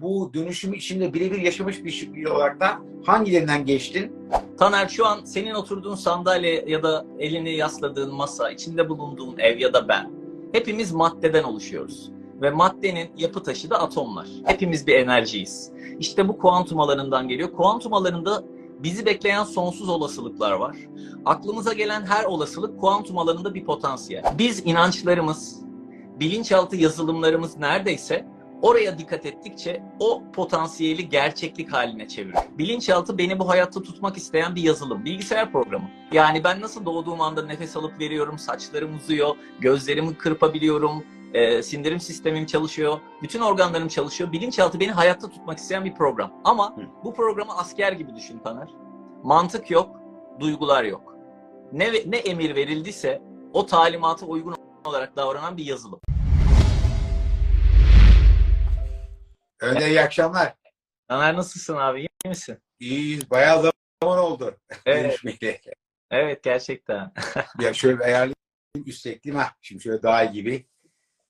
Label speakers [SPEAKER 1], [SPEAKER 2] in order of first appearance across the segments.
[SPEAKER 1] bu dönüşümü içinde birebir yaşamış bir olarak da hangilerinden geçtin?
[SPEAKER 2] Taner şu an senin oturduğun sandalye ya da elini yasladığın masa, içinde bulunduğun ev ya da ben. Hepimiz maddeden oluşuyoruz. Ve maddenin yapı taşı da atomlar. Hepimiz bir enerjiyiz. İşte bu kuantum alanından geliyor. Kuantum alanında bizi bekleyen sonsuz olasılıklar var. Aklımıza gelen her olasılık kuantum alanında bir potansiyel. Biz inançlarımız, bilinçaltı yazılımlarımız neredeyse oraya dikkat ettikçe o potansiyeli gerçeklik haline çeviriyor. Bilinçaltı beni bu hayatta tutmak isteyen bir yazılım, bilgisayar programı. Yani ben nasıl doğduğum anda nefes alıp veriyorum, saçlarım uzuyor, gözlerimi kırpabiliyorum, e, sindirim sistemim çalışıyor, bütün organlarım çalışıyor. Bilinçaltı beni hayatta tutmak isteyen bir program. Ama
[SPEAKER 1] Hı.
[SPEAKER 2] bu programı asker gibi düşün Taner. Mantık yok, duygular yok. Ne ne emir verildiyse o talimata uygun olarak davranan bir yazılım.
[SPEAKER 1] Öyle iyi akşamlar.
[SPEAKER 2] Taner nasılsın abi? İyi misin?
[SPEAKER 1] İyiyiz. Bayağı zaman oldu.
[SPEAKER 2] Evet, evet gerçekten.
[SPEAKER 1] Ya şöyle ayarlayayım üstleklim ha. Şimdi şöyle daha iyi gibi.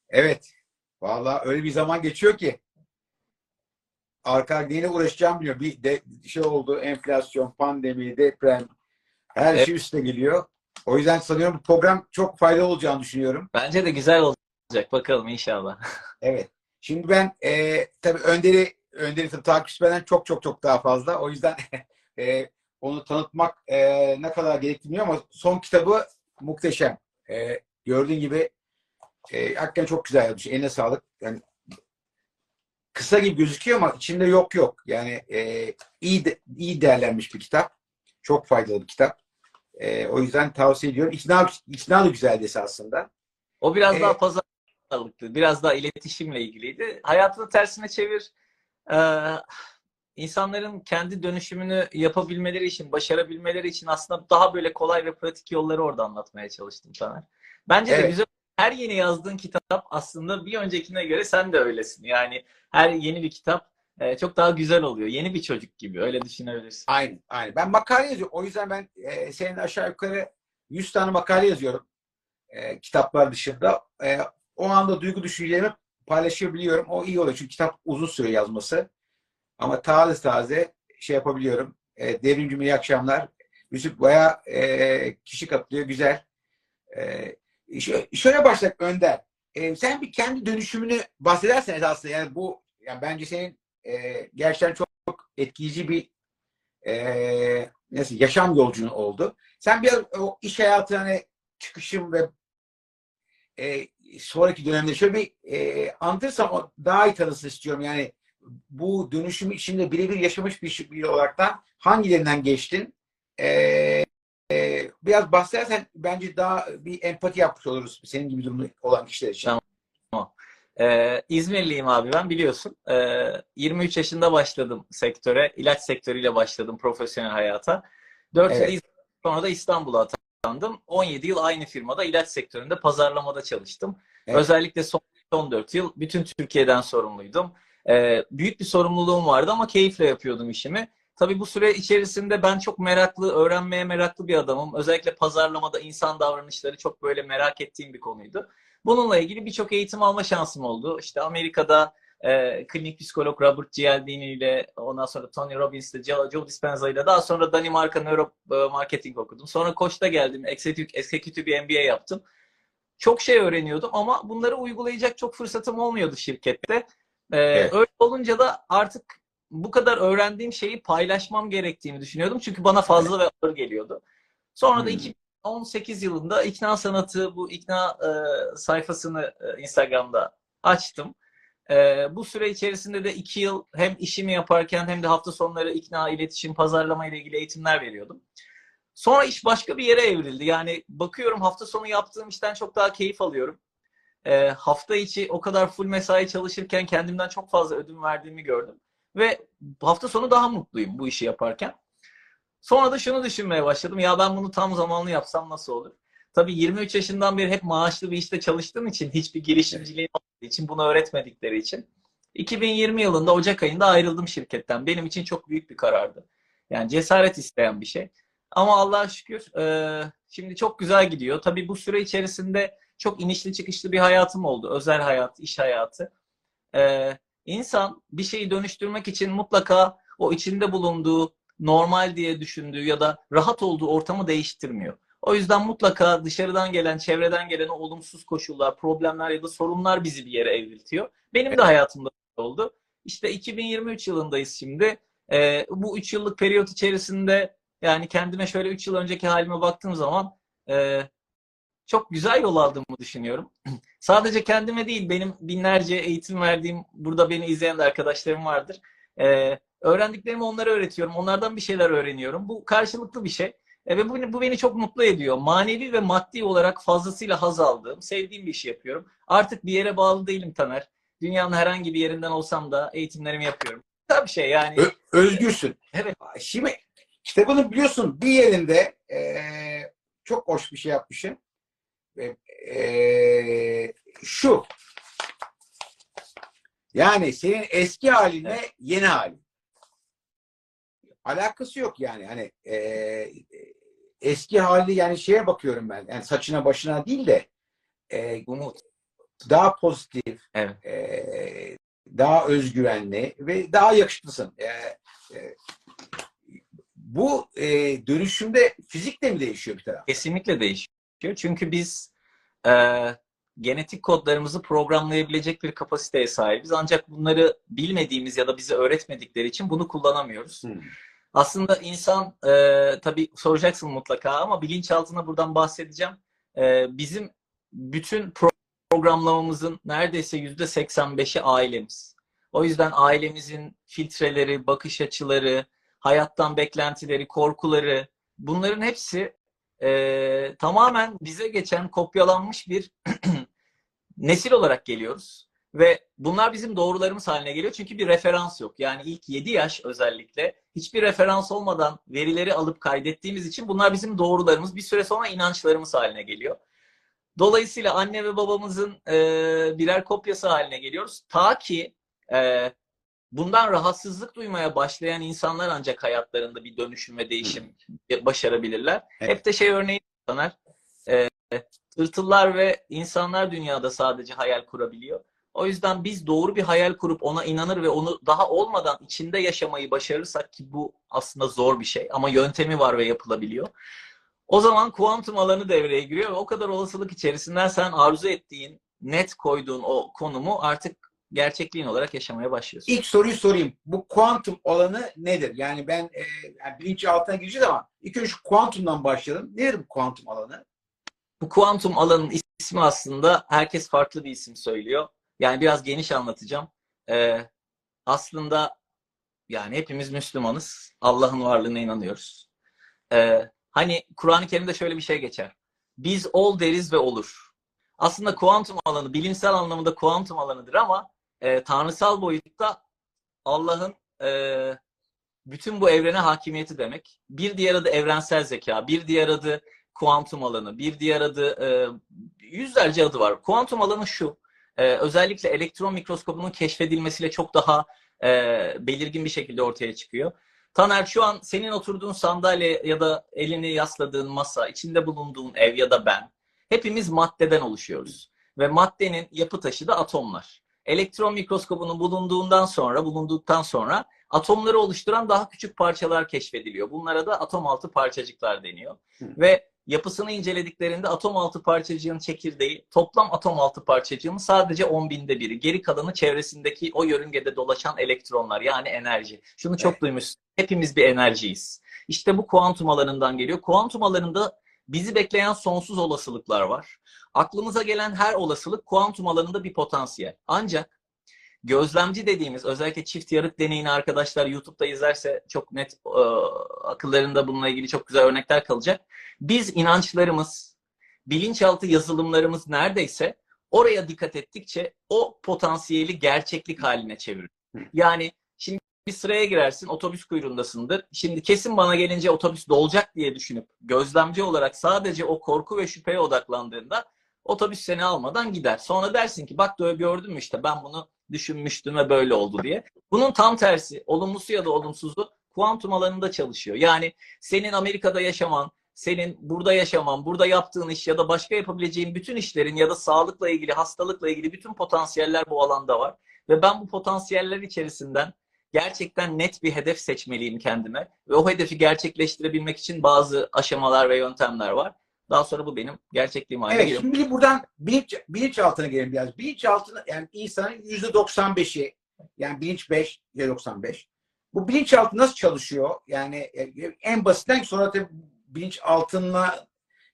[SPEAKER 1] Evet. Vallahi öyle bir zaman geçiyor ki arka neyle uğraşacağım bilmiyorum. Bir de şey oldu enflasyon, pandemi, deprem her
[SPEAKER 2] Evet.
[SPEAKER 1] şey üstüne geliyor. O yüzden sanıyorum bu program çok faydalı olacağını düşünüyorum.
[SPEAKER 2] Bence de güzel olacak. Bakalım inşallah.
[SPEAKER 1] Evet. Şimdi ben e, tabii Önder'i Önder'i tabii takipçisi benden çok çok çok daha fazla. O yüzden e, onu tanıtmak e, ne kadar gerekli bilmiyorum ama son kitabı muhteşem. E, gördüğün gibi e, hakikaten çok güzel yazmış. Eline sağlık. Yani kısa gibi gözüküyor ama içinde yok yok. Yani e, iyi de, iyi değerlenmiş bir kitap. Çok faydalı bir kitap. E, o yüzden tavsiye ediyorum. İkna, ikna da güzeldi esasında.
[SPEAKER 2] O biraz
[SPEAKER 1] Evet.
[SPEAKER 2] daha pazarlıktı. Biraz daha iletişimle ilgiliydi. Hayatını tersine çevir. Ee, insanların kendi dönüşümünü yapabilmeleri için, başarabilmeleri için aslında daha böyle kolay ve pratik yolları orada anlatmaya çalıştım Taner. Bence de
[SPEAKER 1] Evet.
[SPEAKER 2] güzel. Her yeni yazdığın kitap aslında bir öncekine göre sen de öylesin. Yani her yeni bir kitap e, çok daha güzel oluyor. Yeni bir çocuk gibi. Öyle düşünebilirsin.
[SPEAKER 1] Aynı, aynı. Ben makale yazıyorum. O yüzden ben e, senin aşağı yukarı 100 tane makale yazıyorum. E, kitaplar dışında. E, o anda duygu düşüncelerimi paylaşabiliyorum. O iyi oluyor. Çünkü kitap uzun süre yazması. Ama taze taze şey yapabiliyorum. E, devrimcim iyi akşamlar. Yusuf bayağı e, kişi katılıyor. Güzel. E, şö- şöyle başlayak Önder. E, sen bir kendi dönüşümünü bahsedersen aslında yani bu yani bence senin e, gerçekten çok, çok etkileyici bir e, nasıl yaşam yolculuğun oldu. Sen biraz o iş hayatına hani çıkışım ve e, sonraki dönemde şöyle bir e, anlatırsan o daha iyi tanısın istiyorum. Yani bu dönüşümü içinde birebir yaşamış bir biri olarak da hangilerinden geçtin? E, e, biraz bahsedersen bence daha bir empati yapmış oluruz senin gibi durumda olan kişiler için.
[SPEAKER 2] Tamam. Ee, İzmirliyim abi ben biliyorsun. Ee, 23 yaşında başladım sektöre. İlaç sektörüyle başladım profesyonel hayata. 4
[SPEAKER 1] Evet.
[SPEAKER 2] yıl sonra da İstanbul'a atandım. 17 yıl aynı firmada ilaç sektöründe pazarlamada çalıştım.
[SPEAKER 1] Evet.
[SPEAKER 2] Özellikle son 14 yıl bütün Türkiye'den sorumluydum. Ee, büyük bir sorumluluğum vardı ama keyifle yapıyordum işimi. Tabii bu süre içerisinde ben çok meraklı, öğrenmeye meraklı bir adamım. Özellikle pazarlamada insan davranışları çok böyle merak ettiğim bir konuydu. Bununla ilgili birçok eğitim alma şansım oldu. İşte Amerika'da e, klinik psikolog Robert Cialdini ile ondan sonra Tony Robbins ile Joe, Dispenza ile daha sonra Danimarka Neuro e, Marketing okudum. Sonra Koç'ta geldim. Executive, Executive bir MBA yaptım. Çok şey öğreniyordum ama bunları uygulayacak çok fırsatım olmuyordu şirkette. E,
[SPEAKER 1] Evet.
[SPEAKER 2] Öyle olunca da artık bu kadar öğrendiğim şeyi paylaşmam gerektiğini düşünüyordum. Çünkü bana fazla ve ağır geliyordu. Sonra da
[SPEAKER 1] Hmm.
[SPEAKER 2] 2018 yılında ikna sanatı bu ikna e, sayfasını e, Instagram'da açtım. E, bu süre içerisinde de iki yıl hem işimi yaparken hem de hafta sonları ikna, iletişim, pazarlama ile ilgili eğitimler veriyordum. Sonra iş başka bir yere evrildi. Yani bakıyorum hafta sonu yaptığım işten çok daha keyif alıyorum. E, hafta içi o kadar full mesai çalışırken kendimden çok fazla ödün verdiğimi gördüm. Ve hafta sonu daha mutluyum bu işi yaparken. Sonra da şunu düşünmeye başladım. Ya ben bunu tam zamanlı yapsam nasıl olur? Tabii 23 yaşından beri hep maaşlı bir işte çalıştığım için, hiçbir girişimciliğim için, bunu öğretmedikleri için 2020 yılında Ocak ayında ayrıldım şirketten. Benim için çok büyük bir karardı. Yani cesaret isteyen bir şey. Ama Allah'a şükür e, şimdi çok güzel gidiyor. Tabii bu süre içerisinde çok inişli çıkışlı bir hayatım oldu. Özel hayat, iş hayatı. E, insan bir şeyi dönüştürmek için mutlaka o içinde bulunduğu normal diye düşündüğü ya da rahat olduğu ortamı değiştirmiyor. O yüzden mutlaka dışarıdan gelen, çevreden gelen o olumsuz koşullar, problemler ya da sorunlar bizi bir yere evriltiyor. Benim de hayatımda oldu. İşte 2023 yılındayız şimdi. Ee, bu 3 yıllık periyot içerisinde yani kendime şöyle 3 yıl önceki halime baktığım zaman e, çok güzel yol aldığımı düşünüyorum. Sadece kendime değil, benim binlerce eğitim verdiğim, burada beni izleyen de arkadaşlarım vardır. Ee, öğrendiklerimi onlara öğretiyorum. Onlardan bir şeyler öğreniyorum. Bu karşılıklı bir şey. E, ve bu, bu beni çok mutlu ediyor. Manevi ve maddi olarak fazlasıyla haz aldığım, sevdiğim bir işi yapıyorum. Artık bir yere bağlı değilim Taner. Dünyanın herhangi bir yerinden olsam da eğitimlerimi yapıyorum. Bir şey yani.
[SPEAKER 1] Ö- özgürsün.
[SPEAKER 2] Evet.
[SPEAKER 1] Şimdi kitabını biliyorsun bir yerinde eee, çok hoş bir şey yapmışsın. Ve, eee, şu. Yani senin eski haline yeni halin. Alakası yok yani. Hani eee, eski hali yani şeye bakıyorum ben. Yani saçına başına değil de eee,
[SPEAKER 2] Umut.
[SPEAKER 1] daha pozitif,
[SPEAKER 2] Evet.
[SPEAKER 1] eee, daha özgüvenli ve daha yakışıklısın. Eee, eee, bu eee, dönüşümde fizik de mi değişiyor bir taraf?
[SPEAKER 2] Kesinlikle değişiyor. Çünkü biz e, genetik kodlarımızı programlayabilecek bir kapasiteye sahibiz. Ancak bunları bilmediğimiz ya da bize öğretmedikleri için bunu kullanamıyoruz.
[SPEAKER 1] Hmm.
[SPEAKER 2] Aslında insan e, tabii soracaksın mutlaka ama bilinçaltına buradan bahsedeceğim. E, bizim bütün pro- programlamamızın neredeyse yüzde 85'i ailemiz. O yüzden ailemizin filtreleri, bakış açıları, hayattan beklentileri, korkuları bunların hepsi e, tamamen bize geçen kopyalanmış bir nesil olarak geliyoruz. Ve bunlar bizim doğrularımız haline geliyor çünkü bir referans yok. Yani ilk 7 yaş özellikle hiçbir referans olmadan verileri alıp kaydettiğimiz için bunlar bizim doğrularımız. Bir süre sonra inançlarımız haline geliyor. Dolayısıyla anne ve babamızın e, birer kopyası haline geliyoruz. Ta ki e, bundan rahatsızlık duymaya başlayan insanlar ancak hayatlarında bir dönüşüm ve değişim başarabilirler.
[SPEAKER 1] Evet.
[SPEAKER 2] Hep de şey örneği sanar. E, tırtıllar ve insanlar dünyada sadece hayal kurabiliyor. O yüzden biz doğru bir hayal kurup ona inanır ve onu daha olmadan içinde yaşamayı başarırsak ki bu aslında zor bir şey ama yöntemi var ve yapılabiliyor. O zaman kuantum alanı devreye giriyor ve o kadar olasılık içerisinden sen arzu ettiğin, net koyduğun o konumu artık gerçekliğin olarak yaşamaya başlıyorsun.
[SPEAKER 1] İlk soruyu sorayım. Bu kuantum alanı nedir? Yani ben e, yani bilinçaltına gireceğiz ama ilk önce şu kuantumdan başlayalım. Nedir bu kuantum alanı?
[SPEAKER 2] Bu kuantum alanın ismi aslında herkes farklı bir isim söylüyor. Yani biraz geniş anlatacağım. Ee, aslında yani hepimiz Müslümanız. Allah'ın varlığına inanıyoruz. Ee, hani Kur'an-ı Kerim'de şöyle bir şey geçer. Biz ol deriz ve olur. Aslında kuantum alanı bilimsel anlamda kuantum alanıdır ama e, tanrısal boyutta Allah'ın e, bütün bu evrene hakimiyeti demek. Bir diğer adı evrensel zeka, bir diğer adı kuantum alanı, bir diğer adı e, yüzlerce adı var. Kuantum alanı şu, e, özellikle elektron mikroskopunun keşfedilmesiyle çok daha e, belirgin bir şekilde ortaya çıkıyor. Taner şu an senin oturduğun sandalye ya da elini yasladığın masa, içinde bulunduğun ev ya da ben hepimiz maddeden oluşuyoruz. Ve maddenin yapı taşı da atomlar. Elektron mikroskobunun bulunduğundan sonra, bulunduktan sonra atomları oluşturan daha küçük parçalar keşfediliyor. Bunlara da atom altı parçacıklar deniyor.
[SPEAKER 1] Hı.
[SPEAKER 2] Ve yapısını incelediklerinde atom altı parçacığın çekirdeği toplam atom altı parçacığın sadece 10 binde biri. Geri kalanı çevresindeki o yörüngede dolaşan elektronlar yani enerji. Şunu çok
[SPEAKER 1] Evet.
[SPEAKER 2] duymuşsun. Hepimiz bir enerjiyiz. İşte bu kuantum alanından geliyor. Kuantum alanında bizi bekleyen sonsuz olasılıklar var. Aklımıza gelen her olasılık kuantum alanında bir potansiyel. Ancak gözlemci dediğimiz özellikle çift yarık deneyini arkadaşlar YouTube'da izlerse çok net e, akıllarında bununla ilgili çok güzel örnekler kalacak. Biz inançlarımız, bilinçaltı yazılımlarımız neredeyse oraya dikkat ettikçe o potansiyeli gerçeklik haline çevirir. Yani şimdi bir sıraya girersin, otobüs kuyruğundasındır. Şimdi kesin bana gelince otobüs dolacak diye düşünüp gözlemci olarak sadece o korku ve şüpheye odaklandığında otobüs seni almadan gider. Sonra dersin ki bak gördün mü işte ben bunu düşünmüştüm ve böyle oldu diye. Bunun tam tersi, olumlusu ya da olumsuzu kuantum alanında çalışıyor. Yani senin Amerika'da yaşaman, senin burada yaşaman, burada yaptığın iş ya da başka yapabileceğin bütün işlerin ya da sağlıkla ilgili, hastalıkla ilgili bütün potansiyeller bu alanda var. Ve ben bu potansiyeller içerisinden gerçekten net bir hedef seçmeliyim kendime. Ve o hedefi gerçekleştirebilmek için bazı aşamalar ve yöntemler var. Daha sonra bu benim gerçekliğim haline
[SPEAKER 1] Evet,
[SPEAKER 2] geliyor.
[SPEAKER 1] şimdi buradan bilinç, bilinçaltına gelelim biraz. Bilinçaltına yani insanın yüzde 95'i yani bilinç 5, yüzde 95. Bu bilinçaltı nasıl çalışıyor? Yani e, en basitten sonra tabii bilinçaltına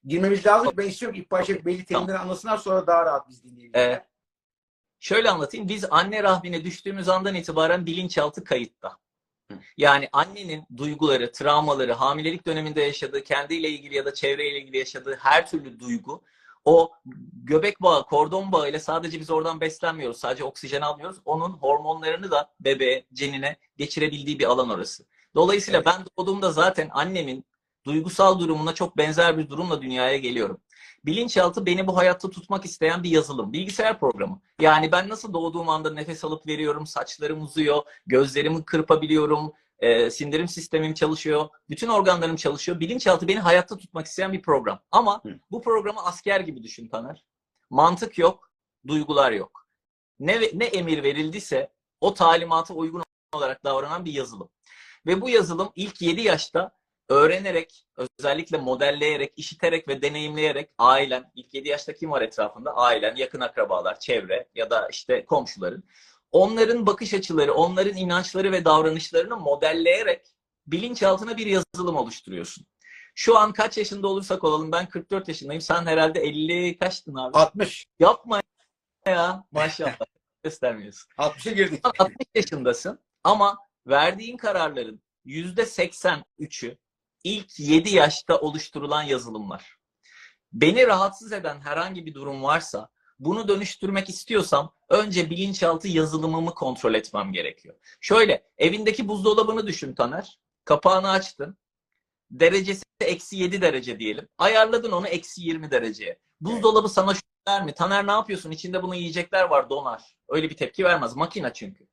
[SPEAKER 1] girmemiz lazım. Ben istiyorum ki ilk başta belli terimleri anlasınlar sonra daha rahat biz dinleyelim.
[SPEAKER 2] Ee, Şöyle anlatayım. Biz anne rahmine düştüğümüz andan itibaren bilinçaltı kayıtta. Yani annenin duyguları, travmaları, hamilelik döneminde yaşadığı, kendiyle ilgili ya da çevreyle ilgili yaşadığı her türlü duygu o göbek bağı, kordon bağı ile sadece biz oradan beslenmiyoruz. Sadece oksijen almıyoruz. Onun hormonlarını da bebeğe, cenine geçirebildiği bir alan orası. Dolayısıyla
[SPEAKER 1] Evet.
[SPEAKER 2] ben doğduğumda zaten annemin duygusal durumuna çok benzer bir durumla dünyaya geliyorum. Bilinçaltı beni bu hayatta tutmak isteyen bir yazılım. Bilgisayar programı. Yani ben nasıl doğduğum anda nefes alıp veriyorum, saçlarım uzuyor, gözlerimi kırpabiliyorum, e, sindirim sistemim çalışıyor, bütün organlarım çalışıyor. Bilinçaltı beni hayatta tutmak isteyen bir program. Ama
[SPEAKER 1] Hı.
[SPEAKER 2] bu programı asker gibi düşün Taner. Mantık yok, duygular yok. Ne, ne emir verildiyse o talimata uygun olarak davranan bir yazılım. Ve bu yazılım ilk 7 yaşta öğrenerek, özellikle modelleyerek, işiterek ve deneyimleyerek ailen, ilk 7 yaşta kim var etrafında? Ailen, yakın akrabalar, çevre ya da işte komşuların. Onların bakış açıları, onların inançları ve davranışlarını modelleyerek bilinçaltına bir yazılım oluşturuyorsun. Şu an kaç yaşında olursak olalım ben 44 yaşındayım. Sen herhalde 50 kaçtın abi?
[SPEAKER 1] 60.
[SPEAKER 2] Yapma ya maşallah. Göstermiyorsun.
[SPEAKER 1] 60'a girdik.
[SPEAKER 2] Şu an 60 yaşındasın ama verdiğin kararların %83'ü ilk 7 yaşta oluşturulan yazılımlar. Beni rahatsız eden herhangi bir durum varsa bunu dönüştürmek istiyorsam önce bilinçaltı yazılımımı kontrol etmem gerekiyor. Şöyle evindeki buzdolabını düşün Taner. Kapağını açtın. Derecesi eksi 7 derece diyelim. Ayarladın onu eksi 20 dereceye. Buzdolabı sana şu der mi? Taner ne yapıyorsun? İçinde bunun yiyecekler var donar. Öyle bir tepki vermez. Makina çünkü.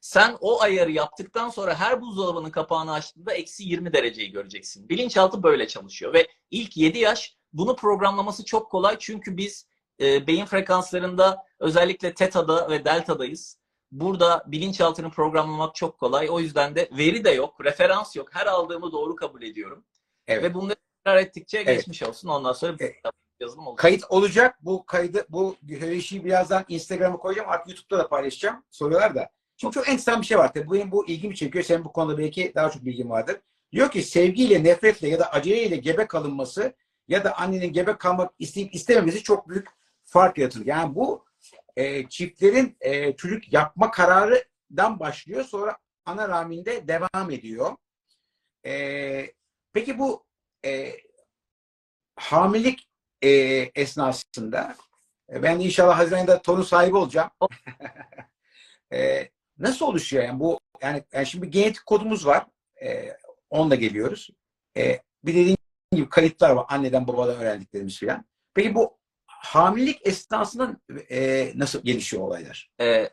[SPEAKER 2] Sen o ayarı yaptıktan sonra her buzdolabının kapağını açtığında eksi 20 dereceyi göreceksin. Bilinçaltı böyle çalışıyor ve ilk 7 yaş bunu programlaması çok kolay çünkü biz e, beyin frekanslarında özellikle teta'da ve delta'dayız. Burada bilinçaltını programlamak çok kolay. O yüzden de veri de yok, referans yok. Her aldığımı doğru kabul ediyorum.
[SPEAKER 1] Evet.
[SPEAKER 2] Ve bunları tekrar ettikçe
[SPEAKER 1] Evet.
[SPEAKER 2] geçmiş olsun. Ondan sonra
[SPEAKER 1] Evet.
[SPEAKER 2] yazılım olacak.
[SPEAKER 1] Kayıt olacak. Bu kaydı, bu söyleşiyi birazdan Instagram'a koyacağım. Artık YouTube'da da paylaşacağım. Soruyorlar da. Şimdi çok enteresan bir şey var. Tabii benim bu ilgimi çekiyor. Senin bu konuda belki daha çok bilgin vardır. Diyor ki sevgiyle, nefretle ya da aceleyle gebe kalınması ya da annenin gebe kalmak isteyip istememesi çok büyük fark yaratır. Yani bu e, çiftlerin e, çocuk yapma kararından başlıyor. Sonra ana rahminde devam ediyor. E, peki bu e, hamilelik e, esnasında e, ben inşallah Haziran'da torun sahibi olacağım. e, nasıl oluşuyor yani bu yani, yani şimdi bir genetik kodumuz var. E, onunla geliyoruz. E, bir dediğim gibi kayıtlar var anneden babadan öğrendiklerimiz filan. Peki bu hamilelik esnasında e, nasıl gelişiyor olaylar?
[SPEAKER 2] Ee,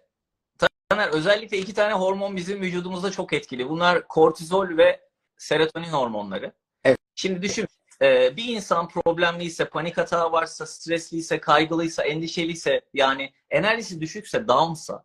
[SPEAKER 2] Taner, özellikle iki tane hormon bizim vücudumuzda çok etkili. Bunlar kortizol ve serotonin hormonları.
[SPEAKER 1] Evet.
[SPEAKER 2] Şimdi düşün, e, bir insan problemliyse, panik hata varsa, stresliyse, kaygılıysa, endişeliyse, yani enerjisi düşükse, downsa,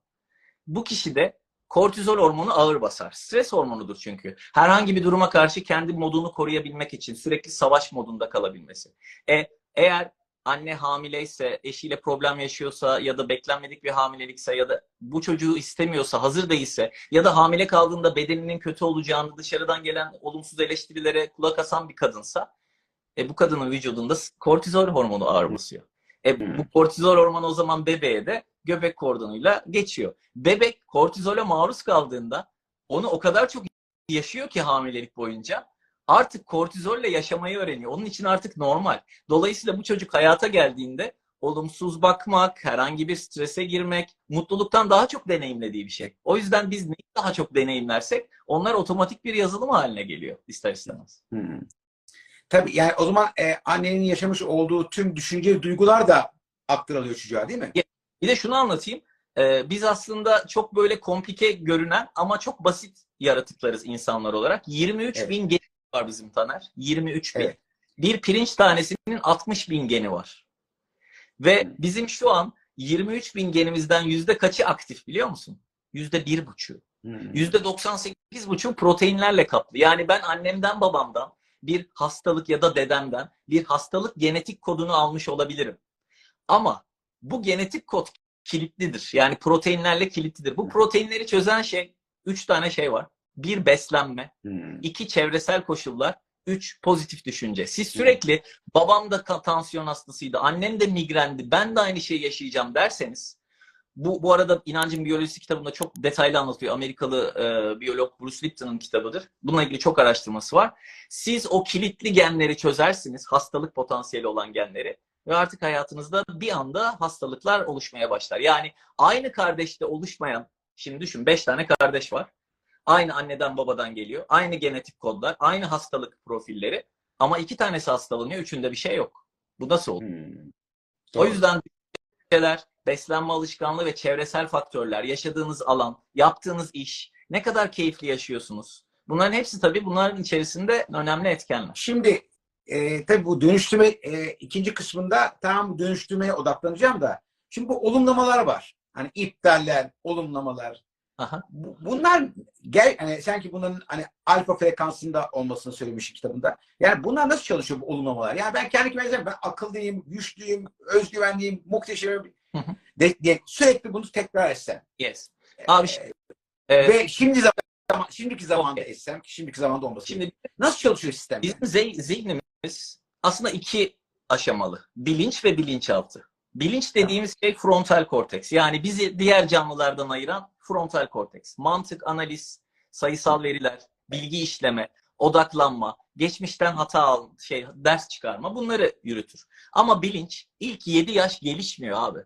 [SPEAKER 2] bu kişide kortizol hormonu ağır basar. Stres hormonudur çünkü. Herhangi bir duruma karşı kendi modunu koruyabilmek için sürekli savaş modunda kalabilmesi. E, eğer anne hamileyse, eşiyle problem yaşıyorsa ya da beklenmedik bir hamilelikse ya da bu çocuğu istemiyorsa, hazır değilse ya da hamile kaldığında bedeninin kötü olacağını dışarıdan gelen olumsuz eleştirilere kulak asan bir kadınsa e, bu kadının vücudunda kortizol hormonu ağır basıyor. E, bu kortizol hormonu o zaman bebeğe de göbek kordonuyla geçiyor. Bebek kortizola maruz kaldığında onu o kadar çok yaşıyor ki hamilelik boyunca artık kortizolle yaşamayı öğreniyor. Onun için artık normal. Dolayısıyla bu çocuk hayata geldiğinde olumsuz bakmak, herhangi bir strese girmek, mutluluktan daha çok deneyimlediği bir şey. O yüzden biz neyi daha çok deneyimlersek onlar otomatik bir yazılım haline geliyor ister istemez.
[SPEAKER 1] Hmm. Tabii yani o zaman e, annenin yaşamış olduğu tüm düşünce, duygular da aktarılıyor çocuğa değil mi?
[SPEAKER 2] Bir de şunu anlatayım. Ee, biz aslında çok böyle komplike görünen ama çok basit yaratıklarız insanlar olarak. 23
[SPEAKER 1] Evet.
[SPEAKER 2] bin geni var bizim Taner. 23 bin.
[SPEAKER 1] Evet.
[SPEAKER 2] Bir pirinç tanesinin 60 bin geni var. Ve
[SPEAKER 1] Hmm.
[SPEAKER 2] bizim şu an 23 bin genimizden yüzde kaçı aktif biliyor musun? yüzde bir buçuğu.
[SPEAKER 1] Hmm.
[SPEAKER 2] %98,5 proteinlerle kaplı. Yani ben annemden babamdan bir hastalık ya da dedemden bir hastalık genetik kodunu almış olabilirim. Ama bu genetik kod kilitlidir. Yani proteinlerle kilitlidir. Bu proteinleri çözen şey, üç tane şey var. Bir beslenme,
[SPEAKER 1] Hmm.
[SPEAKER 2] iki çevresel koşullar, üç pozitif düşünce. Siz sürekli babam da tansiyon hastasıydı, annem de migrendi, ben de aynı şeyi yaşayacağım derseniz bu, bu arada İnancın Biyolojisi kitabında çok detaylı anlatıyor. Amerikalı e, biyolog Bruce Lipton'ın kitabıdır. Bununla ilgili çok araştırması var. Siz o kilitli genleri çözersiniz, hastalık potansiyeli olan genleri ve artık hayatınızda bir anda hastalıklar oluşmaya başlar. Yani aynı kardeşte oluşmayan, şimdi düşün 5 tane kardeş var. Aynı anneden babadan geliyor. Aynı genetik kodlar, aynı hastalık profilleri. Ama iki tanesi hastalanıyor, üçünde bir şey yok. Bu nasıl olur?
[SPEAKER 1] Hmm.
[SPEAKER 2] O yüzden şeyler, beslenme alışkanlığı ve çevresel faktörler, yaşadığınız alan, yaptığınız iş, ne kadar keyifli yaşıyorsunuz. Bunların hepsi tabii bunların içerisinde önemli etkenler.
[SPEAKER 1] Şimdi e, tabii bu dönüştürme e, ikinci kısmında tam dönüştürmeye odaklanacağım da şimdi bu olumlamalar var. Hani iptaller, olumlamalar.
[SPEAKER 2] Aha.
[SPEAKER 1] Bu- Bunlar gel hani sanki bunların hani alfa frekansında olmasını söylemiş kitabında. Yani bunlar nasıl çalışıyor bu olumlamalar? Yani ben kendi kendime ben akıllıyım, güçlüyüm, özgüvenliyim, muhteşemim. De, de- sürekli bunu tekrar etsem.
[SPEAKER 2] Yes. Abi
[SPEAKER 1] Ee,
[SPEAKER 2] e,
[SPEAKER 1] ve şimdi zaman, şimdiki zamanda etsem, şimdiki zamanda olması.
[SPEAKER 2] şimdi
[SPEAKER 1] nasıl çalışıyor sistem?
[SPEAKER 2] bizim ze- zihnimiz aslında iki aşamalı. Bilinç ve bilinçaltı. Bilinç dediğimiz şey frontal korteks. Yani bizi diğer canlılardan ayıran frontal korteks. Mantık, analiz, sayısal veriler, bilgi işleme, odaklanma, geçmişten hata al, şey ders çıkarma bunları yürütür. Ama bilinç ilk 7 yaş gelişmiyor abi.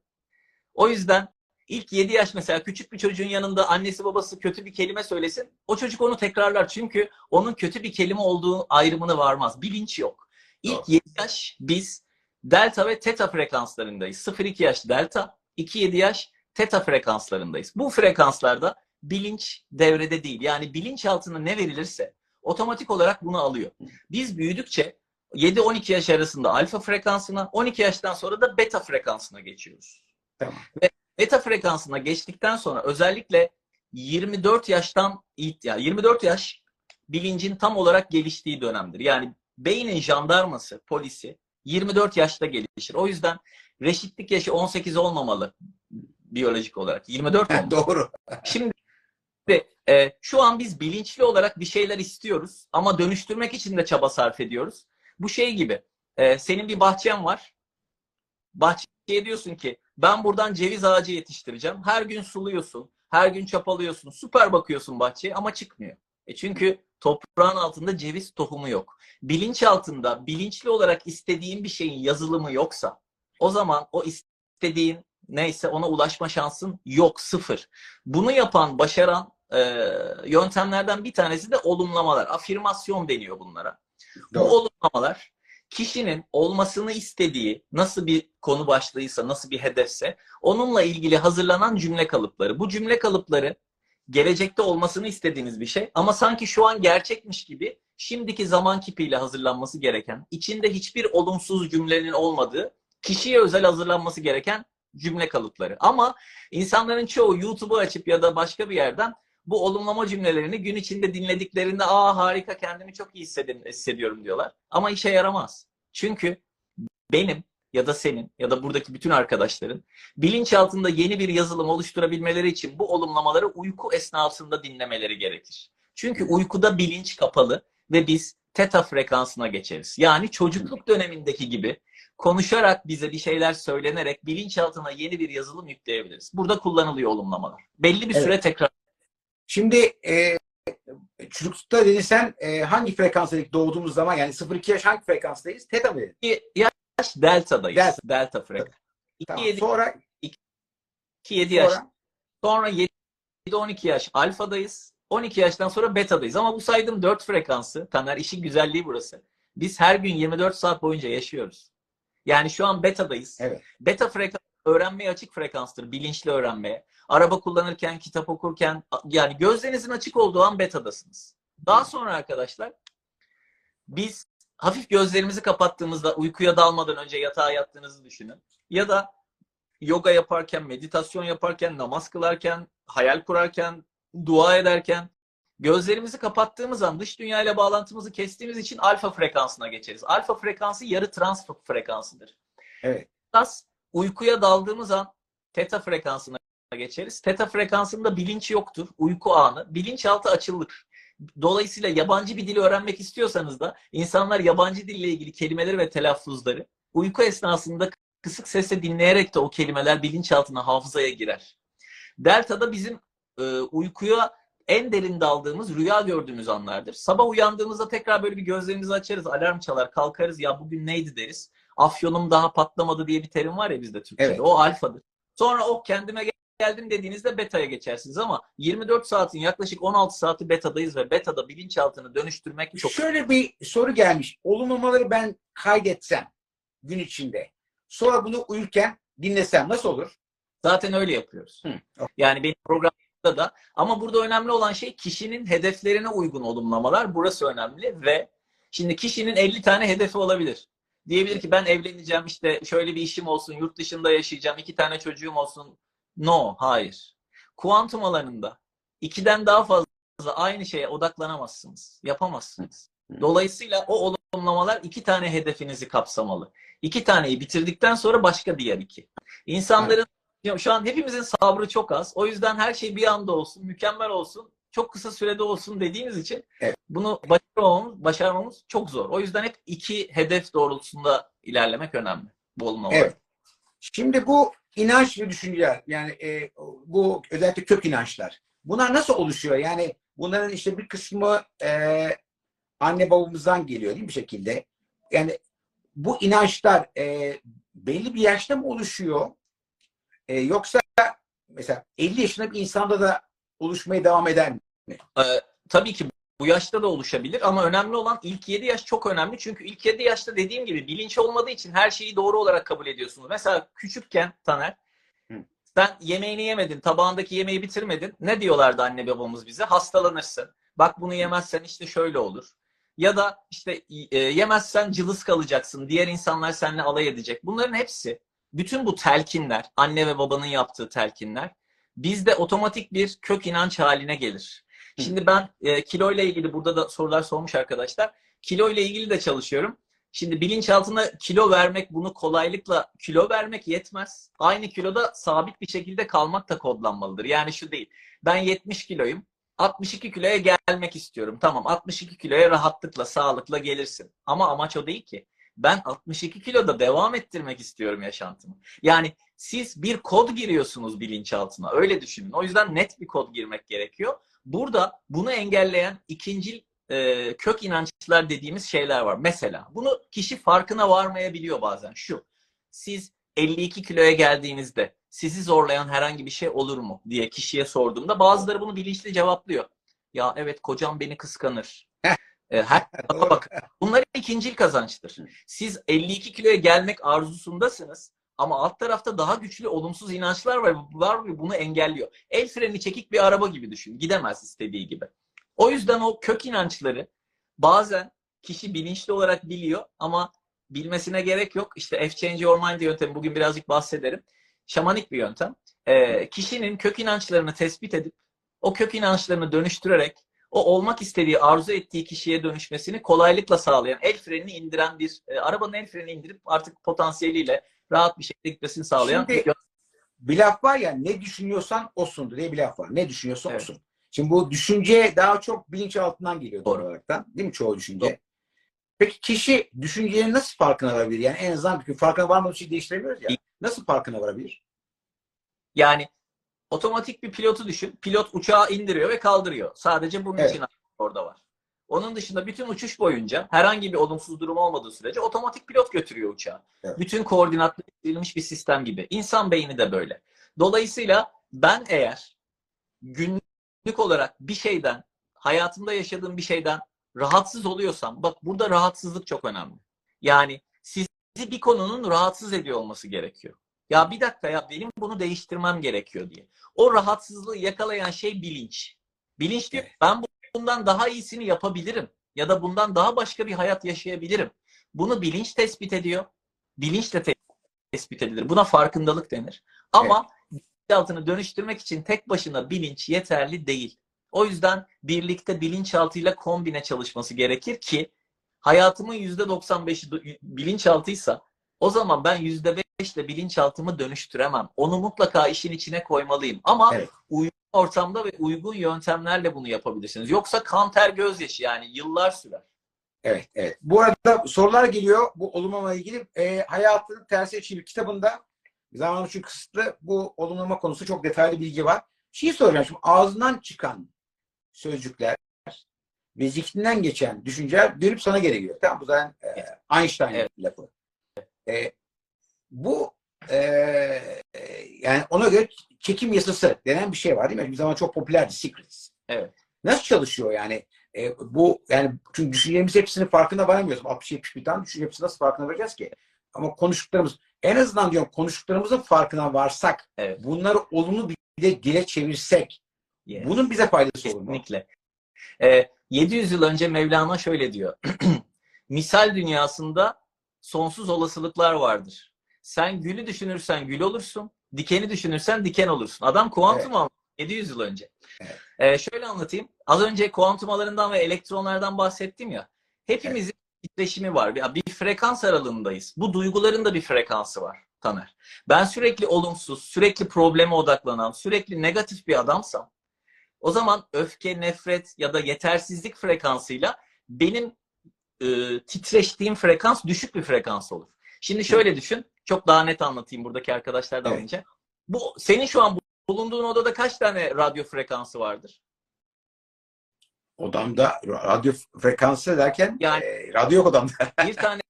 [SPEAKER 2] O yüzden ilk 7 yaş mesela küçük bir çocuğun yanında annesi babası kötü bir kelime söylesin. O çocuk onu tekrarlar çünkü onun kötü bir kelime olduğu ayrımını varmaz. Bilinç yok. İlk
[SPEAKER 1] Doğru.
[SPEAKER 2] 7 yaş biz delta ve teta frekanslarındayız. 0-2 yaş delta, 2-7 yaş teta frekanslarındayız. Bu frekanslarda bilinç devrede değil. Yani bilinçaltına ne verilirse otomatik olarak bunu alıyor. Biz büyüdükçe 7-12 yaş arasında alfa frekansına, 12 yaştan sonra da beta frekansına geçiyoruz.
[SPEAKER 1] Tamam.
[SPEAKER 2] Ve beta frekansına geçtikten sonra özellikle 24 yaştan yani 24 yaş bilincin tam olarak geliştiği dönemdir. Yani beynin jandarması, polisi 24 yaşta gelişir. O yüzden reşitlik yaşı 18 olmamalı biyolojik olarak. 24 olmalı.
[SPEAKER 1] Doğru.
[SPEAKER 2] Şimdi e, şu an biz bilinçli olarak bir şeyler istiyoruz ama dönüştürmek için de çaba sarf ediyoruz. Bu şey gibi. e, senin bir bahçen var. Bahçeye diyorsun ki ben buradan ceviz ağacı yetiştireceğim. Her gün suluyorsun. Her gün çapalıyorsun. Süper bakıyorsun bahçeye ama çıkmıyor. E çünkü toprağın altında ceviz tohumu yok. Bilinç altında bilinçli olarak istediğin bir şeyin yazılımı yoksa o zaman o istediğin neyse ona ulaşma şansın yok sıfır. Bunu yapan, başaran e, yöntemlerden bir tanesi de olumlamalar. Afirmasyon deniyor bunlara. Bu
[SPEAKER 1] Doğru.
[SPEAKER 2] olumlamalar kişinin olmasını istediği nasıl bir konu başlığıysa, nasıl bir hedefse onunla ilgili hazırlanan cümle kalıpları. Bu cümle kalıpları gelecekte olmasını istediğiniz bir şey ama sanki şu an gerçekmiş gibi şimdiki zaman kipiyle hazırlanması gereken, içinde hiçbir olumsuz cümlenin olmadığı, kişiye özel hazırlanması gereken cümle kalıpları. Ama insanların çoğu YouTube'u açıp ya da başka bir yerden bu olumlama cümlelerini gün içinde dinlediklerinde aa harika kendimi çok iyi hissediyorum diyorlar. Ama işe yaramaz. Çünkü benim ya da senin ya da buradaki bütün arkadaşların bilinçaltında yeni bir yazılım oluşturabilmeleri için bu olumlamaları uyku esnasında dinlemeleri gerekir. Çünkü uykuda bilinç kapalı ve biz teta frekansına geçeriz. Yani çocukluk dönemindeki gibi konuşarak bize bir şeyler söylenerek bilinçaltına yeni bir yazılım yükleyebiliriz. Burada kullanılıyor olumlamalar. Belli bir
[SPEAKER 1] Evet.
[SPEAKER 2] süre tekrar
[SPEAKER 1] Şimdi e, çocuklukta dedi sen e, hangi frekanstaydık doğduğumuz zaman yani 0-2 yaş hangi frekanstayız? Teta mı dedin?
[SPEAKER 2] yaş delta'dayız.
[SPEAKER 1] Delta.
[SPEAKER 2] Delta, frekans. 2-7
[SPEAKER 1] Tamam. Sonra,
[SPEAKER 2] 2-7 yaş.
[SPEAKER 1] sonra
[SPEAKER 2] Sonra 7-12 yaş alfadayız. 12 yaştan sonra betadayız. Ama bu saydığım 4 frekansı, Taner işin güzelliği burası. Biz her gün 24 saat boyunca yaşıyoruz. Yani şu an betadayız.
[SPEAKER 1] Evet.
[SPEAKER 2] Beta frekans öğrenmeye açık frekanstır. Bilinçli öğrenmeye. Araba kullanırken, kitap okurken yani gözlerinizin açık olduğu an betadasınız. Daha sonra arkadaşlar biz hafif gözlerimizi kapattığımızda uykuya dalmadan önce yatağa yattığınızı düşünün. Ya da yoga yaparken, meditasyon yaparken, namaz kılarken, hayal kurarken, dua ederken gözlerimizi kapattığımız an dış dünyayla bağlantımızı kestiğimiz için alfa frekansına geçeriz. Alfa frekansı yarı trans frekansıdır.
[SPEAKER 1] Evet.
[SPEAKER 2] Biraz uykuya daldığımız an teta frekansına geçeriz. Teta frekansında bilinç yoktur. Uyku anı. Bilinçaltı açılır. Dolayısıyla yabancı bir dili öğrenmek istiyorsanız da insanlar yabancı dille ilgili kelimeleri ve telaffuzları uyku esnasında kısık sesle dinleyerek de o kelimeler bilinçaltına, hafızaya girer. Delta'da bizim e, uykuya en derin daldığımız, rüya gördüğümüz anlardır. Sabah uyandığımızda tekrar böyle bir gözlerimizi açarız, alarm çalar, kalkarız ya bugün neydi deriz. Afyonum daha patlamadı diye bir terim var ya bizde Türkçe'de.
[SPEAKER 1] Evet.
[SPEAKER 2] O alfadır. Sonra o kendime geldim dediğinizde beta'ya geçersiniz ama 24 saatin yaklaşık 16 saati betadayız ve betada bilinçaltını dönüştürmek çok
[SPEAKER 1] Şöyle bir soru gelmiş. Olumlamaları ben kaydetsem gün içinde. Sonra bunu uyurken dinlesem nasıl olur?
[SPEAKER 2] Zaten öyle yapıyoruz.
[SPEAKER 1] Hı.
[SPEAKER 2] Yani benim programda da ama burada önemli olan şey kişinin hedeflerine uygun olumlamalar. Burası önemli ve şimdi kişinin 50 tane hedefi olabilir. Diyebilir ki ben evleneceğim işte şöyle bir işim olsun, yurt dışında yaşayacağım, iki tane çocuğum olsun. No, hayır. Kuantum alanında ikiden daha fazla aynı şeye odaklanamazsınız. Yapamazsınız. Dolayısıyla o olumlamalar iki tane hedefinizi kapsamalı. İki taneyi bitirdikten sonra başka diğer iki. İnsanların şu an hepimizin sabrı çok az. O yüzden her şey bir anda olsun, mükemmel olsun, çok kısa sürede olsun dediğimiz için
[SPEAKER 1] Evet.
[SPEAKER 2] bunu başarmamız, başarmamız çok zor. O yüzden hep iki hedef doğrultusunda ilerlemek önemli. Olumlamalar.
[SPEAKER 1] Evet. Şimdi bu inanç ve düşünceler yani e, bu özellikle kök inançlar. Bunlar nasıl oluşuyor? Yani bunların işte bir kısmı e, anne babamızdan geliyor değil mi bir şekilde? Yani bu inançlar e, belli bir yaşta mı oluşuyor? E, yoksa mesela 50 yaşında bir insanda da oluşmaya devam eder mi?
[SPEAKER 2] Tabii ki bu yaşta da oluşabilir ama önemli olan ilk 7 yaş çok önemli. Çünkü ilk 7 yaşta dediğim gibi bilinç olmadığı için her şeyi doğru olarak kabul ediyorsunuz. Mesela küçükken Taner
[SPEAKER 1] Hı.
[SPEAKER 2] sen yemeğini yemedin, tabağındaki yemeği bitirmedin. Ne diyorlardı anne babamız bize? Hastalanırsın. Bak bunu yemezsen işte şöyle olur. Ya da işte e, yemezsen cılız kalacaksın. Diğer insanlar seninle alay edecek. Bunların hepsi, bütün bu telkinler, anne ve babanın yaptığı telkinler bizde otomatik bir kök inanç haline gelir. Şimdi ben e, kilo ile ilgili burada da sorular sormuş arkadaşlar. Kilo ile ilgili de çalışıyorum. Şimdi bilinçaltına kilo vermek bunu kolaylıkla kilo vermek yetmez. Aynı kiloda sabit bir şekilde kalmak da kodlanmalıdır. Yani şu değil. Ben 70 kiloyum. 62 kiloya gelmek istiyorum. Tamam 62 kiloya rahatlıkla, sağlıkla gelirsin. Ama amaç o değil ki. Ben 62 kiloda devam ettirmek istiyorum yaşantımı. Yani siz bir kod giriyorsunuz bilinçaltına. Öyle düşünün. O yüzden net bir kod girmek gerekiyor. Burada bunu engelleyen ikinci e, kök inançlar dediğimiz şeyler var. Mesela bunu kişi farkına varmayabiliyor bazen. Şu, siz 52 kiloya geldiğinizde sizi zorlayan herhangi bir şey olur mu diye kişiye sorduğumda bazıları bunu bilinçli cevaplıyor. Ya evet kocam beni kıskanır. E, her bak. Bunlar ikincil kazançtır. Siz 52 kiloya gelmek arzusundasınız ama alt tarafta daha güçlü olumsuz inançlar var, var ve bunu engelliyor. El freni çekik bir araba gibi düşün. Gidemez istediği gibi. O yüzden o kök inançları bazen kişi bilinçli olarak biliyor ama bilmesine gerek yok. İşte F-Change Your Mind yöntemi bugün birazcık bahsederim. Şamanik bir yöntem. Ee, kişinin kök inançlarını tespit edip o kök inançlarını dönüştürerek o olmak istediği, arzu ettiği kişiye dönüşmesini kolaylıkla sağlayan, el frenini indiren bir, e, arabanın el frenini indirip artık potansiyeliyle rahat bir şekilde gitmesini sağlayan
[SPEAKER 1] Şimdi-
[SPEAKER 2] bir
[SPEAKER 1] laf var ya ne düşünüyorsan osundur diye bir laf var. Ne düşünüyorsan
[SPEAKER 2] Evet.
[SPEAKER 1] osun. Şimdi bu düşünce daha çok bilinçaltından geliyor doğru
[SPEAKER 2] Doğru.
[SPEAKER 1] olarak da. Değil mi çoğu düşünce?
[SPEAKER 2] Doğru.
[SPEAKER 1] Peki kişi düşüncenin nasıl farkına varabilir? Yani en azından çünkü farkına varmadığı için değiştiremiyoruz ya. Nasıl farkına varabilir?
[SPEAKER 2] Yani otomatik bir pilotu düşün. Pilot uçağı indiriyor ve kaldırıyor. Sadece bunun
[SPEAKER 1] Evet.
[SPEAKER 2] için orada var. Onun dışında bütün uçuş boyunca herhangi bir olumsuz durum olmadığı sürece otomatik pilot götürüyor uçağı.
[SPEAKER 1] Evet.
[SPEAKER 2] Bütün koordinatlı verilmiş bir sistem gibi. İnsan beyni de böyle. Dolayısıyla ben eğer günlük olarak bir şeyden, hayatımda yaşadığım bir şeyden rahatsız oluyorsam, bak burada rahatsızlık çok önemli. Yani sizi bir konunun rahatsız ediyor olması gerekiyor. Ya bir dakika ya benim bunu değiştirmem gerekiyor diye. O rahatsızlığı yakalayan şey bilinç. Bilinç diyor ben bu- bundan daha iyisini yapabilirim. Ya da bundan daha başka bir hayat yaşayabilirim. Bunu bilinç tespit ediyor. Bilinçle te- tespit edilir. Buna farkındalık denir. Ama bilinçaltını dönüştürmek için tek başına bilinç yeterli değil. O yüzden birlikte bilinçaltıyla kombine çalışması gerekir ki hayatımın %95'i du- bilinçaltıysa o zaman ben %5'le bilinçaltımı dönüştüremem. Onu mutlaka işin içine koymalıyım. Ama
[SPEAKER 1] Evet.
[SPEAKER 2] uygun ortamda ve uygun yöntemlerle bunu yapabilirsiniz. Yoksa kan ter gözyaşı yani yıllar sürer.
[SPEAKER 1] Evet, evet. Bu arada sorular geliyor bu olumlama ilgili. E, Hayatın Tersi Çivir kitabında zamanım için kısıtlı bu olumlama konusu çok detaylı bilgi var. Şeyi soracağım şimdi ağzından çıkan sözcükler ve zihninden geçen düşünceler dönüp sana geri geliyor. Tamam bu zaten e, Einstein
[SPEAKER 2] Evet.
[SPEAKER 1] lafı. E, bu e, e, yani ona göre çekim yasası denen bir şey var değil mi? Bir zaman çok popülerdi Secrets.
[SPEAKER 2] Evet.
[SPEAKER 1] Nasıl çalışıyor yani? E, bu yani çünkü düşüncelerimiz hepsinin farkında varamıyoruz. 60-70 bir tane düşünce hepsinin nasıl farkına varacağız ki? Ama konuştuklarımız en azından diyorum konuştuklarımızın farkına varsak
[SPEAKER 2] Evet.
[SPEAKER 1] bunları olumlu bir de dile çevirsek
[SPEAKER 2] Yes.
[SPEAKER 1] bunun bize faydası olur mu?
[SPEAKER 2] Kesinlikle. Ee, 700 yıl önce Mevlana şöyle diyor. Misal dünyasında sonsuz olasılıklar vardır. Sen gülü düşünürsen gül olursun, dikeni düşünürsen diken olursun. Adam kuantum
[SPEAKER 1] Evet.
[SPEAKER 2] almış 700 yıl önce.
[SPEAKER 1] Evet.
[SPEAKER 2] Ee, şöyle anlatayım. Az önce kuantum alanından ve elektronlardan bahsettim ya. Hepimizin titreşimi var. Bir, bir frekans aralığındayız. Bu duyguların da bir frekansı var Taner. Ben sürekli olumsuz, sürekli probleme odaklanan, sürekli negatif bir adamsam o zaman öfke, nefret ya da yetersizlik frekansıyla benim e, titreştiğim frekans düşük bir frekans olur. Şimdi şöyle düşün. Çok daha net anlatayım buradaki arkadaşlar da
[SPEAKER 1] Evet.
[SPEAKER 2] önce. Bu senin şu an bulunduğun odada kaç tane radyo frekansı vardır?
[SPEAKER 1] Odamda radyo frekansı derken
[SPEAKER 2] Yani-
[SPEAKER 1] e, radyo yok odamda.
[SPEAKER 2] Bir tane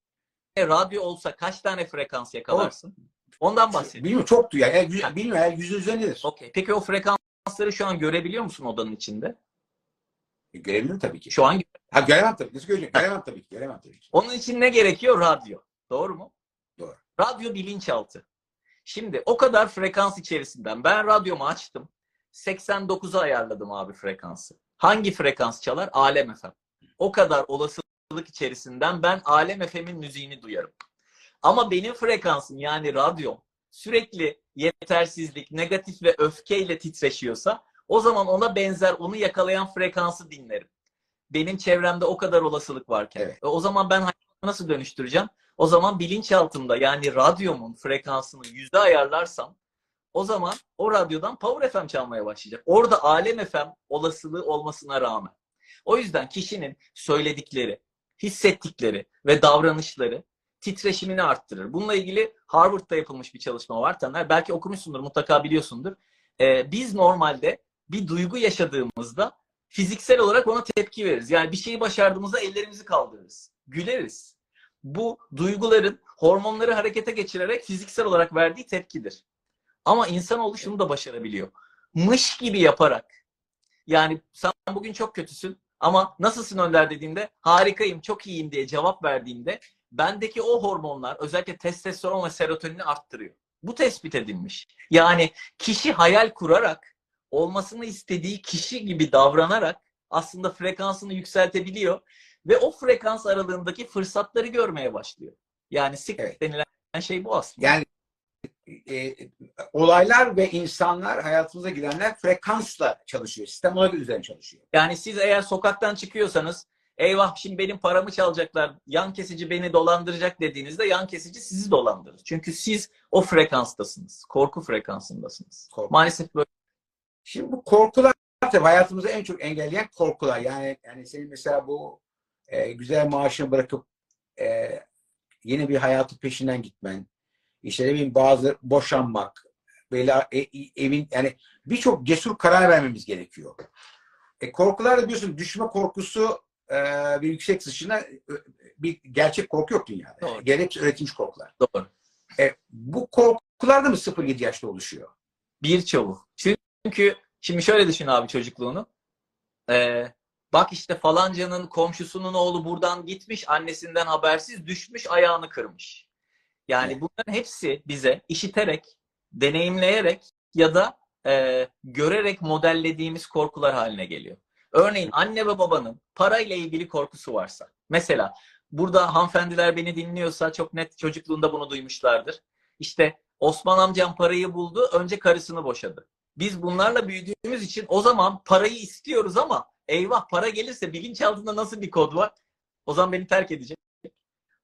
[SPEAKER 2] radyo olsa kaç tane frekans yakalarsın? Ondan bahsediyorum.
[SPEAKER 1] Bilmiyorum çok duyar. Yani, yüz- bilmiyorum yani yüzün üzerindedir.
[SPEAKER 2] Okey. Peki o frekansları şu an görebiliyor musun odanın içinde?
[SPEAKER 1] Görebilirim tabii ki.
[SPEAKER 2] Şu an
[SPEAKER 1] Ha göremem tabii. Nasıl göreceğim? Göremem tabii ki. Göremem tabii ki.
[SPEAKER 2] Onun için ne gerekiyor? Radyo. Doğru mu? Radyo bilinçaltı. Şimdi o kadar frekans içerisinden ben radyomu açtım. 89'a ayarladım abi frekansı. Hangi frekans çalar? Alem FM. O kadar olasılık içerisinden ben Alem FM'in müziğini duyarım. Ama benim frekansım yani radyom sürekli yetersizlik, negatif ve öfkeyle titreşiyorsa o zaman ona benzer, onu yakalayan frekansı dinlerim. Benim çevremde o kadar olasılık varken.
[SPEAKER 1] Evet.
[SPEAKER 2] E, O zaman ben nasıl dönüştüreceğim? O zaman bilinçaltımda yani radyomun frekansını yüzde ayarlarsam o zaman o radyodan Power FM çalmaya başlayacak. Orada Alem FM olasılığı olmasına rağmen. O yüzden kişinin söyledikleri, hissettikleri ve davranışları titreşimini arttırır. Bununla ilgili Harvard'da yapılmış bir çalışma var Taner. Belki okumuşsundur, mutlaka biliyorsundur. Ee, biz normalde bir duygu yaşadığımızda fiziksel olarak ona tepki veririz. Yani bir şeyi başardığımızda ellerimizi kaldırırız. Güleriz. Bu duyguların hormonları harekete geçirerek fiziksel olarak verdiği tepkidir. Ama insanoğlu şunu da başarabiliyor. Mış gibi yaparak. Yani sen bugün çok kötüsün ama nasılsın Önder dediğinde harikayım, çok iyiyim diye cevap verdiğinde bendeki o hormonlar özellikle testosteron ve serotonini arttırıyor. Bu tespit edilmiş. Yani kişi hayal kurarak olmasını istediği kişi gibi davranarak aslında frekansını yükseltebiliyor ve o frekans aralığındaki fırsatları görmeye başlıyor. Yani secret
[SPEAKER 1] Evet.
[SPEAKER 2] denilen şey bu aslında.
[SPEAKER 1] Yani e, olaylar ve insanlar hayatımıza girenler frekansla çalışıyor. Sistem ona göre üzerine çalışıyor.
[SPEAKER 2] Yani siz eğer sokaktan çıkıyorsanız eyvah şimdi benim paramı çalacaklar, yan kesici beni dolandıracak dediğinizde yan kesici sizi dolandırır. Çünkü siz o frekanstasınız. Korku frekansındasınız.
[SPEAKER 1] Korku.
[SPEAKER 2] Maalesef böyle.
[SPEAKER 1] Şimdi bu korkular hayatımızı en çok engelleyen korkular. Yani yani senin mesela bu e, güzel maaşını bırakıp e, yeni bir hayatın peşinden gitmen, işte ne bileyim bazı boşanmak, böyle e- e- evin yani birçok cesur karar vermemiz gerekiyor. E, korkular da biliyorsun düşme korkusu e, ve yüksek dışında e, bir gerçek korku yok dünyada.
[SPEAKER 2] Doğru.
[SPEAKER 1] Gerek üretilmiş korkular.
[SPEAKER 2] Doğru.
[SPEAKER 1] E, bu korkular da mı 0-7 yaşta oluşuyor?
[SPEAKER 2] Birçoğu. Çünkü şimdi şöyle düşün abi çocukluğunu. Ee, bak işte falancanın komşusunun oğlu buradan gitmiş, annesinden habersiz düşmüş, ayağını kırmış. Yani
[SPEAKER 1] Evet.
[SPEAKER 2] bunların hepsi bize işiterek, deneyimleyerek ya da e, görerek modellediğimiz korkular haline geliyor. Örneğin anne ve babanın parayla ilgili korkusu varsa. Mesela burada hanımefendiler beni dinliyorsa çok net çocukluğunda bunu duymuşlardır. İşte Osman amcam parayı buldu. Önce karısını boşadı. Biz bunlarla büyüdüğümüz için o zaman parayı istiyoruz ama eyvah para gelirse bilinçaltında nasıl bir kod var? O zaman beni terk edecek.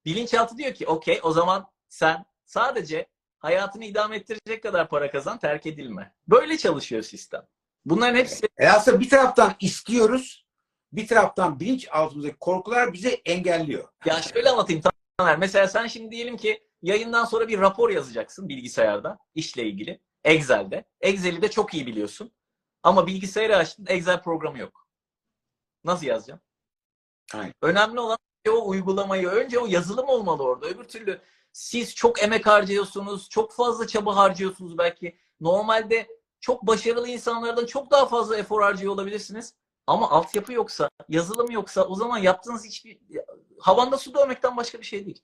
[SPEAKER 2] Bilinçaltı diyor ki okey o zaman sen sadece hayatını idame ettirecek kadar para kazan terk edilme. Böyle çalışıyor sistem. Bunların hepsi
[SPEAKER 1] E aslında bir taraftan istiyoruz, bir taraftan bilinç altımızdaki korkular bizi engelliyor.
[SPEAKER 2] Ya şöyle anlatayım Taner. Mesela sen şimdi diyelim ki yayından sonra bir rapor yazacaksın bilgisayarda işle ilgili. Excel'de. Excel'i de çok iyi biliyorsun. Ama bilgisayarı açtın Excel programı yok. Nasıl yazacaksın?
[SPEAKER 1] Aynen.
[SPEAKER 2] Önemli olan o uygulamayı önce o yazılım olmalı orada. Öbür türlü siz çok emek harcıyorsunuz, çok fazla çaba harcıyorsunuz belki. Normalde çok başarılı insanlardan çok daha fazla efor harcıyor olabilirsiniz. Ama altyapı yoksa, yazılım yoksa o zaman yaptığınız hiçbir havanda su dövmekten başka bir şey değil.